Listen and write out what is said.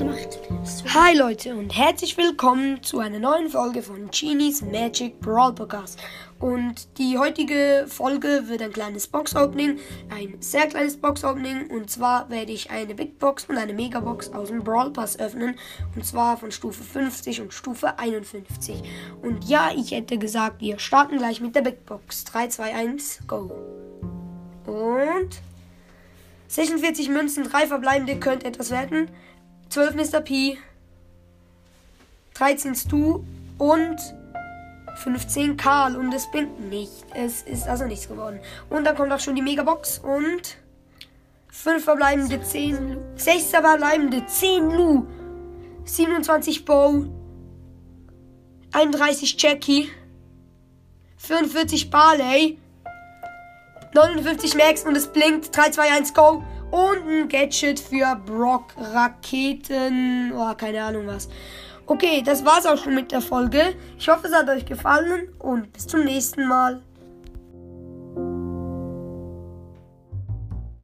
gemacht. Hi Leute und herzlich willkommen zu einer neuen Folge von Genies Magic Brawl Podcast. Und die heutige Folge wird ein kleines Box Opening, ein sehr kleines Box Opening. Und zwar werde ich eine Big Box und eine Mega Box aus dem Brawl Pass öffnen. Und zwar von Stufe 50 und Stufe 51. Und ja, ich hätte gesagt, wir starten gleich mit der Big Box. 3, 2, 1, go. Und 46 Münzen, 3 verbleibende, könnte etwas werden. 12 Mr. P, 13 Stu und 15 Karl. Und es blinkt nicht. Es ist also nichts geworden. Und dann kommt auch schon die Megabox und 5 verbleibende 10 Lu. 6 verbleibende 10 Lu. 27 Bow. 31 Jackie. 44 Barley. 59 Max und es blinkt. 3, 2, 1, go. Und ein Gadget für Brock Raketen. Oh, keine Ahnung was. Okay, das war's auch schon mit der Folge. Ich hoffe, es hat euch gefallen und bis zum nächsten Mal.